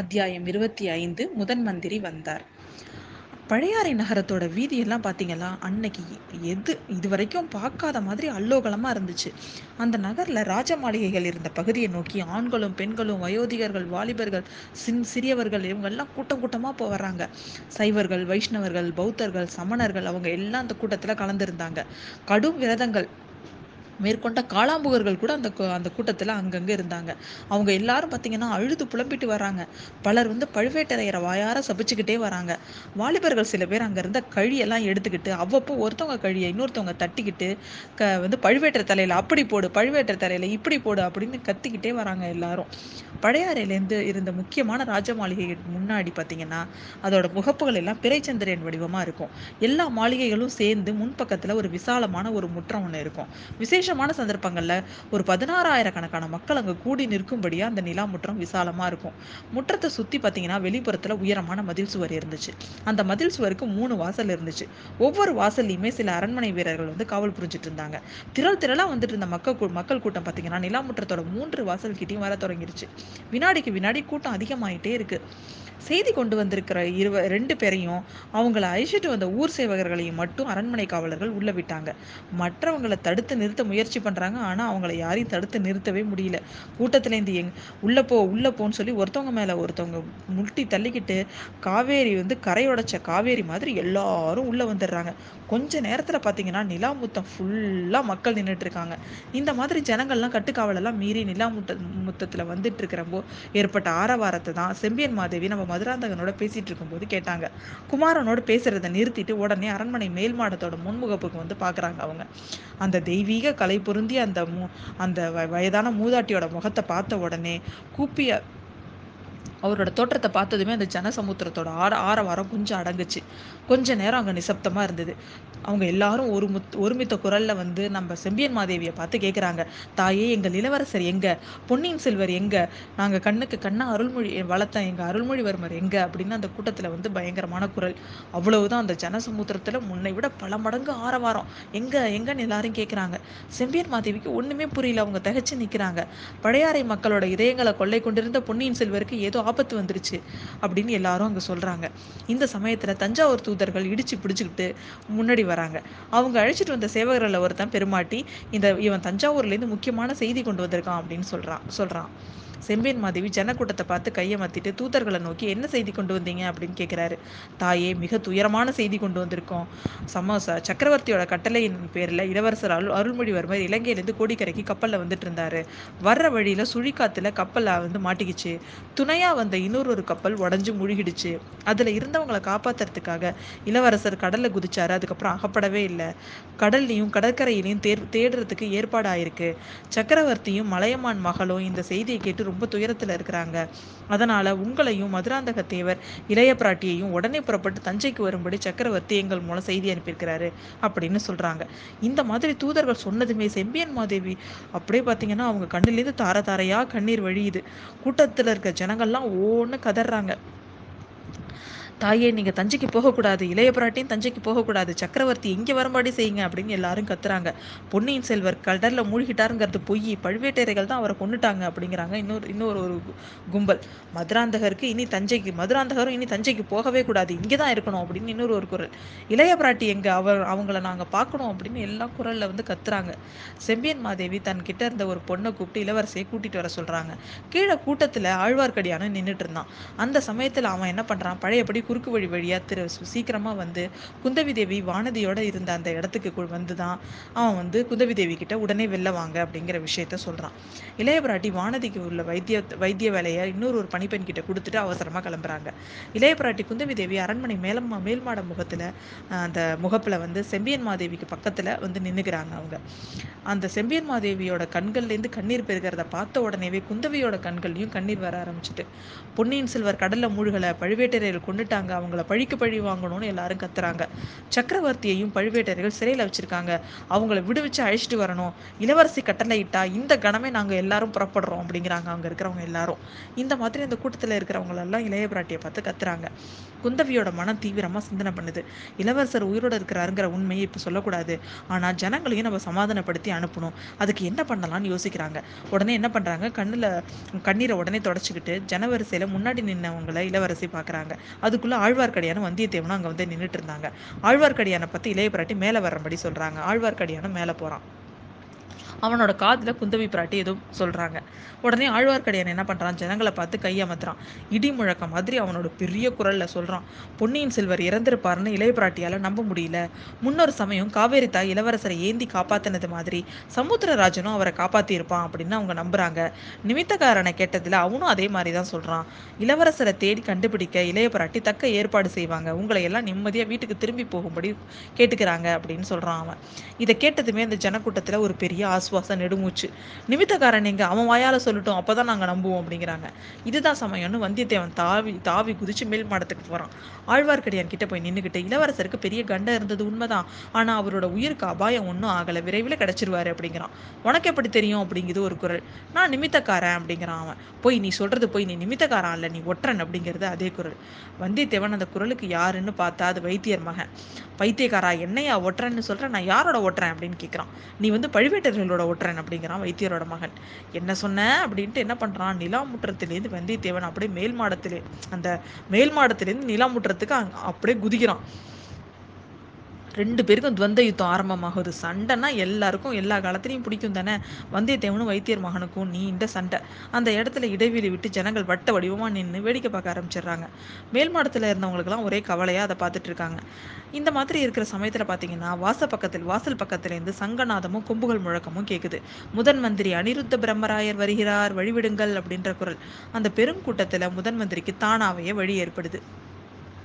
அத்தியாயம் இருபத்தி ஐந்து முதன் மந்திரி வந்தார். பழையாறை நகரத்தோட வீதியெல்லாம் பார்த்தீங்களா அன்னைக்கு எது இது வரைக்கும் பார்க்காத மாதிரி அல்லோகலமாக இருந்துச்சு. அந்த நகரில் ராஜ மாளிகைகள் இருந்த பகுதியை நோக்கி ஆண்களும் பெண்களும் வயோதிகர்கள் வாலிபர்கள் சின் சிறியவர்கள் இவங்கெல்லாம் கூட்டம் கூட்டமாக போ வர்றாங்க சைவர்கள் வைஷ்ணவர்கள் பௌத்தர்கள் சமணர்கள் அவங்க எல்லாம் அந்த கூட்டத்தில் கலந்துருந்தாங்க. கடும் விரதங்கள் மேற்கொண்ட காளாம்புகர்கள் கூட அந்த அந்த கூட்டத்தில் அங்கங்கே இருந்தாங்க. அவங்க எல்லாரும் பார்த்தீங்கன்னா அழுது புலம்பிட்டு வராங்க பலர் வந்து பழுவேட்டரையரை வாயார சபிச்சுக்கிட்டே வராங்க. வாலிபர்கள் சில பேர் அங்கே இருந்த கழியெல்லாம் எடுத்துக்கிட்டு அவ்வப்போ ஒருத்தவங்க கழியை இன்னொருத்தவங்க தட்டிக்கிட்டு க வந்து பழுவேட்டர் தலையில் அப்படி போடு பழுவேட்டர் தலையில் இப்படி போடு அப்படின்னு கத்திக்கிட்டே வராங்க எல்லாரும். பழையாறையிலேருந்து இருந்த முக்கியமான ராஜ மாளிகை முன்னாடி பார்த்தீங்கன்னா அதோட முகப்புகள் எல்லாம் பிறைச்சந்திரன் வடிவமாக இருக்கும். எல்லா மாளிகைகளும் சேர்ந்து முன்பக்கத்தில் ஒரு விசாலமான ஒரு முற்றம் ஒன்று இருக்கும். விசேஷ விசேஷமான சந்தர்ப்பங்களில் ஒரு பதினாறாயிரக்கணக்கான மக்கள் அங்கே கூடி நிற்கும்படியாக அந்த நிலா முற்றம் விசாலமாக இருக்கும். முற்றத்தை சுற்றி பார்த்தீங்கன்னா வெளிப்புறத்தில் உயரமான மதில் சுவர் இருந்துச்சு. அந்த மதில் சுவருக்கு மூணு வாசல் இருந்துச்சு. ஒவ்வொரு வாசல்லையுமே சில அரண்மனை வீரர்கள் வந்து காவல் புரிஞ்சிட்டு இருந்தாங்க. திரள் திரளாக வந்துட்டு இருந்த மக்கள் மக்கள் கூட்டம் பார்த்தீங்கன்னா நிலாமுற்றத்தோட மூன்று வாசல் கிட்டையும் வர தொடங்கிருச்சு. வினாடிக்கு வினாடி கூட்டம் அதிகமாயிட்டே இருக்கு. செய்தி கொண்டு வந்திருக்கிற இருவ ரெண்டு பேரையும் அவங்கள அழிச்சிட்டு வந்த ஊர் சேவகர்களையும் மட்டும் அரண்மனை காவலர்கள் உள்ள விட்டாங்க. மற்றவங்களை தடுத்து நிறுத்த முயற்சி பண்றாங்க. ஆனா அவங்கள யாரையும் தடுத்து நிறுத்தவே முடியல. கூட்டத்துல இருந்து எங் உள்ள போ உள்ள போன்னு சொல்லி ஒருத்தவங்க மேல ஒருத்தவங்க முட்டி தள்ளிக்கிட்டு காவேரி வந்து கரையுடைச்ச காவேரி மாதிரி எல்லாரும் உள்ள வந்துடுறாங்க. கொஞ்ச நேரத்துல பாத்தீங்கன்னா நிலாமுத்தம் ஃபுல்லா மக்கள் நின்றுட்டு இருக்காங்க இந்த மாதிரி ஜனங்கள்லாம் கட்டுக்காவலெல்லாம் மீறி நிலாமுத்த முத்தத்துல வந்துட்டு இருக்கிறப்போ ஏற்பட்ட ஆரவாரத்தை தான் செம்பியன் மாதேவி நம்ம மதுராந்தகனோட பேசிட்டு இருக்கும்போது கேட்டாங்க. குமாரனோட பேசுறதை நிறுத்திட்டு உடனே அரண்மனை மேல் மாடத்தோட முன்முகப்புக்கு வந்து பாக்குறாங்க அவங்க. அந்த தெய்வீக கலை பொருந்தி அந்த அந்த வயதான மூதாட்டியோட முகத்தை பார்த்த உடனே கூப்பிய அவரோட தோற்றத்தை பார்த்ததுமே அந்த ஜனசமுத்திரத்தோட ஆர ஆரவாரம் கொஞ்சம் அடங்குச்சு. கொஞ்ச நேரம் அங்கே நிசப்தமாக இருந்தது. அவங்க எல்லாரும் ஒரு முத் ஒருமித்த குரலில் வந்து நம்ம செம்பியன் மாதேவியை பார்த்து கேட்குறாங்க தாயே எங்கள் இளவரசர் எங்க? பொன்னியின் செல்வர் எங்க? நாங்கள் கண்ணுக்கு கண்ணா அருள்மொழி வளர்த்த எங்கள் அருள்மொழிவர்மர் எங்க? அப்படின்னு அந்த கூட்டத்தில் வந்து பயங்கரமான குரல். அவ்வளவுதான் அந்த ஜனசமுத்திரத்தில் முன்னை விட பல மடங்கு ஆரவாரம். எங்க எங்கன்னு எல்லாரும் கேட்குறாங்க செம்பியன் மாதேவிக்கு ஒன்றுமே புரியல. அவங்க தகச்சு நிற்கிறாங்க பழையாறை மக்களோட இதயங்களை கொள்ளை கொண்டிருந்த பொன்னியின் செல்வருக்கு ஏதோ ஆபத்து வந்துருச்சு அப்படின்னு எல்லாரும் அங்கே சொல்றாங்க. இந்த சமயத்தில் தஞ்சாவூர் தூதர்கள் இடிச்சு பிடிச்சிக்கிட்டு முன்னாடி வராங்க. அவங்க அழைச்சிட்டு வந்த சேவகர்களில் ஒருத்தன் பெருமாட்டி இந்த இவன் தஞ்சாவூர்லேருந்து முக்கியமான செய்தி கொண்டு வந்திருக்கான் அப்படின்னு சொல்றான் சொல்றான். செம்பியன் மாதேவி ஜனக்கூட்டத்தை பார்த்து கையை மாத்திட்டு தூதர்களை நோக்கி என்ன செய்தி கொண்டு வந்தீங்க? அப்படின்னு கேட்குறாரு தாயே மிக துயரமான செய்தி கொண்டு வந்திருக்கோம். சமோசா சக்கரவர்த்தியோட கட்டளையின் பேரில் இளவரசர் அருள் அருள்மொழிவர்மர் இலங்கையிலேருந்து கோடிக்கரைக்கு கப்பலில் வந்துட்டு இருந்தாரு வர்ற வழியில் சுழிக்காத்துல கப்பலில் வந்து மாட்டிக்கிச்சு. துணையா வந்த இன்னொரு ஒரு கப்பல் உடஞ்சு முழுகிடுச்சு. அதில் இருந்தவங்களை காப்பாத்துறதுக்காக இளவரசர் கடலில் குதிச்சாரு. அதுக்கப்புறம் அகப்படவே இல்லை. கடல்லையும் கடற்கரையிலையும் தேர் தேடுறதுக்கு ஏற்பாடாயிருக்கு. சக்கரவர்த்தியும் மலையமான் மகளும் இந்த செய்தியை கேட்டு ரொம்ப துயரத்தில் இருக்கிறாங்க. அதனால உங்களையும் மதுராந்தக தேவர் இளைய பிராட்டியையும் உடனே புறப்பட்டு தஞ்சைக்கு வரும்படி சக்கரவர்த்தி எங்கள் மூலம் செய்தி அனுப்பியிருக்கிறாரு அப்படின்னு சொல்றாங்க. இந்த மாதிரி தூதர்கள் சொன்னதுமே செம்பியன் மாதேவி அப்படியே பார்த்தீங்கன்னா அவங்க கண்ணிலேருந்து தார தாரையா கண்ணீர் வழியுது. கூட்டத்தில் இருக்க ஜனங்கள்லாம் ஓன்னு கதறாங்க. தாயே நீங்க தஞ்சைக்கு போகக்கூடாது. இளைய பிராட்டியும் தஞ்சைக்கு போகக்கூடாது. சக்கரவர்த்தி இங்க வரும்படி செய்யுங்க அப்படின்னு எல்லாரும் கத்துறாங்க. பொன்னியின் செல்வர் கடல்ல மூழ்கிட்டாருங்கிறது பொய். பழுவேட்டரைகள் தான் அவரை கொண்டுட்டாங்க அப்படிங்கிறாங்க இன்னொரு இன்னொரு ஒரு கும்பல். மதுராந்தகருக்கு இனி தஞ்சைக்கு மதுராந்தகரும் இனி தஞ்சைக்கு போகவே கூடாது. இங்கே தான் இருக்கணும் அப்படின்னு இன்னொரு ஒரு குரல். இளைய பிராட்டி எங்க? அவர் அவங்கள நாங்க பார்க்கணும் அப்படின்னு எல்லா குரல்ல வந்து கத்துறாங்க. செம்பியன் மாதேவி தன் கிட்ட இருந்த ஒரு பொண்ணை கூப்பிட்டு இளவரசியை கூட்டிட்டு வர சொல்றாங்க. கீழே கூட்டத்துல ஆழ்வார்க்கடியான நின்றுட்டு இருந்தான். அந்த சமயத்துல அவன் என்ன பண்றான்? பழையபடி குறுக்கு வழி வழியா திரு சீக்கிரமா வந்து குந்தவி தேவி வானதியோட இருந்த அந்த இடத்துக்கு வந்து தான் அவன் வந்து குந்தவி தேவி கிட்ட உடனே வெளில வாங்க அப்படிங்கிற விஷயத்த சொல்றான். இளையபிராட்டி வானதிக்கு உள்ள வைத்திய வைத்திய வேலையை இன்னொரு ஒரு பணிப்பெண் கிட்ட கொடுத்துட்டு அவசரமா கிளம்புறாங்க. இளையபிராட்டி குந்தவி தேவி அரண்மனை மேலம்மா மேல்மாட முகத்துல அந்த முகப்புல வந்து செம்பியன் மாதேவிக்கு பக்கத்துல வந்து நின்னுக்கிறாங்க அவங்க. அந்த செம்பியன் மாதேவியோட கண்கள்ல இருந்து கண்ணீர் பெருகிறத பார்த்த உடனேவே குந்தவியோட கண்கள்லயும் கண்ணீர் வர ஆரம்பிச்சுட்டு பொன்னியின் செல்வர் கடல்ல மூழ்கல பழுவேட்டரையர் கொண்டுட்டாங்க பண்ணிட்டாங்க அவங்கள பழிக்கு பழி வாங்கணும்னு எல்லாரும் கத்துறாங்க. சக்கரவர்த்தியையும் பழுவேட்டரையர்கள் சிறையில் வச்சிருக்காங்க. அவங்கள விடுவிச்சு அழைச்சிட்டு வரணும். இளவரசி கட்டளை இட்டா இந்த கணமே நாங்கள் எல்லாரும் புறப்படுறோம் அப்படிங்கிறாங்க. அங்கே இருக்கிறவங்க எல்லாரும். இந்த மாதிரி அந்த கூட்டத்தில் இருக்கிறவங்க எல்லாம் இளைய பிராட்டியை பார்த்து கத்துறாங்க. குந்தவியோட மனம் தீவிரமாக சிந்தனை பண்ணுது. இளவரசர் உயிரோடு இருக்கிறாருங்கிற உண்மையை இப்போ சொல்லக்கூடாது. ஆனால் ஜனங்களையும் நம்ம சமாதானப்படுத்தி அனுப்பணும். அதுக்கு என்ன பண்ணலாம்னு யோசிக்கிறாங்க. உடனே என்ன பண்ணுறாங்க கண்ணில் கண்ணீரை உடனே தொடச்சிக்கிட்டு ஜனவரிசையில் முன்னாடி நின்னவங்களை இளவரசி பார்க்குறாங்க அதுக்குள்ளே ஆழ்வார்க்கடியான வந்தியத்தேவனும் அங்கே வந்து நின்றுட்டு இருந்தாங்க. ஆழ்வார்க்கடியானை பற்றி இளைய பிராட்டி மேலே வர்றபடி சொல்கிறாங்க ஆழ்வார்க்கடியானும் மேலே போகிறான் அவனோட காதில் குந்தவி பிராட்டி எதுவும் சொல்கிறாங்க உடனே ஆழ்வார்க்கடியான் என்ன பண்ணுறான் ஜனங்களை பார்த்து கையமத்துறான் இடி முழக்கம் மாதிரி அவனோட பெரிய குரலில் சொல்கிறான் பொன்னியின் செல்வர் இறந்திருப்பாருன்னு இளைய பிராட்டியால் நம்ப முடியல. முன்னொரு சமயம் காவேரி தாய் இளவரசரை ஏந்தி காப்பாத்தினது மாதிரி சமுத்திரராஜனும் அவரை காப்பாற்றியிருப்பான் அப்படின்னு அவங்க நம்புகிறாங்க நிமித்தக்காரனை கேட்டதில் அவனும் அதே மாதிரி தான் சொல்கிறான் இளவரசரை தேடி கண்டுபிடிக்க இளைய பிராட்டி தக்க ஏற்பாடு செய்வாங்க. உங்களை எல்லாம் நிம்மதியாக வீட்டுக்கு திரும்பி போகும்படி கேட்டுக்கிறாங்க அப்படின்னு சொல்கிறான் அவன். இதை கேட்டதுமே அந்த ஜனக்கூட்டத்தில் ஒரு பெரிய ஆசை ஆஸ்வாச நெடுமூச்சு. நிமித்தக்காரன் எங்க அவன் வாயால சொல்லட்டும் அப்பதான் நாங்க நம்புவோம் அப்படிங்கிறாங்க. இதுதான் சமயம்னு வந்தியத்தேவன் தாவி தாவி குதிச்சு மேல் மாடத்துக்கு போறான். ஆழ்வார்க்கடியான் கிட்ட போய் நின்னுக்கிட்டு இளவரசருக்கு பெரிய கண்டம் இருந்தது உண்மைதான் ஆனா அவரோட உயிருக்கு அபாயம் ஒன்றும் ஆகல விரைவில் கிடைச்சிருவாரு அப்படிங்கிறான். உனக்கு எப்படி தெரியும் அப்படிங்குது ஒரு குரல். நான் நிமித்தக்காரன் அப்படிங்கிறான் அவன். போய் நீ சொல்றது போய் நீ நிமித்தக்காரன் இல்லை நீ ஒற்றன் அப்படிங்கிறது அதே குரல். வந்தியத்தேவன் அந்த குரலுக்கு யாருன்னு பார்த்தா அது வைத்தியர் மகன். பைத்தியக்காரா என்னையா ஒற்றன்னு சொல்ற நான் யாரோட ஒட்டுறேன் அப்படின்னு கேட்குறான் நீ வந்து பழுவேட்டர்களோட ஓட்டுறேன் அப்படிங்கிறான் வைத்தியரோட மகன். என்ன சொன்ன? அப்படின்ட்டு என்ன பண்றான்? நிலாமுற்றத்திலேருந்து வந்தியத்தேவன் அப்படியே மேல் மாடத்திலே அந்த மேல் மாடத்திலேருந்து நிலாமுற்றத்துக்கு அப்படியே குதிக்கிறான். ரெண்டு பேருக்கும் துவந்த யுத்தம் ஆரம்பமாகுது. சண்டைனா எல்லாருக்கும் எல்லா காலத்துலையும் பிடிக்கும் தானே? வந்தியத்தேவனும் வைத்தியர் மகனுக்கும் நீண்ட சண்டை. அந்த இடத்துல இடைவெளி விட்டு ஜனங்கள் வட்ட வடிவமாக நின்று வேடிக்கை பார்க்க ஆரம்பிச்சிடுறாங்க. மேல் மாடத்தில் இருந்தவங்களுக்குலாம் ஒரே கவலையாக அதை பார்த்துட்டு இருக்காங்க. இந்த மாதிரி இருக்கிற சமயத்தில் பார்த்தீங்கன்னா வாச பக்கத்தில் வாசல் பக்கத்துலேருந்து சங்கநாதமும் கொம்புகள் முழக்கமும் கேட்குது முதன் மந்திரி அனிருத்த பிரம்மராயர் வருகிறார் வழிவிடுங்கள் அப்படின்ற குரல். அந்த பெருங்கூட்டத்துல முதன் மந்திரிக்கு தானாவே வழி ஏற்படுது.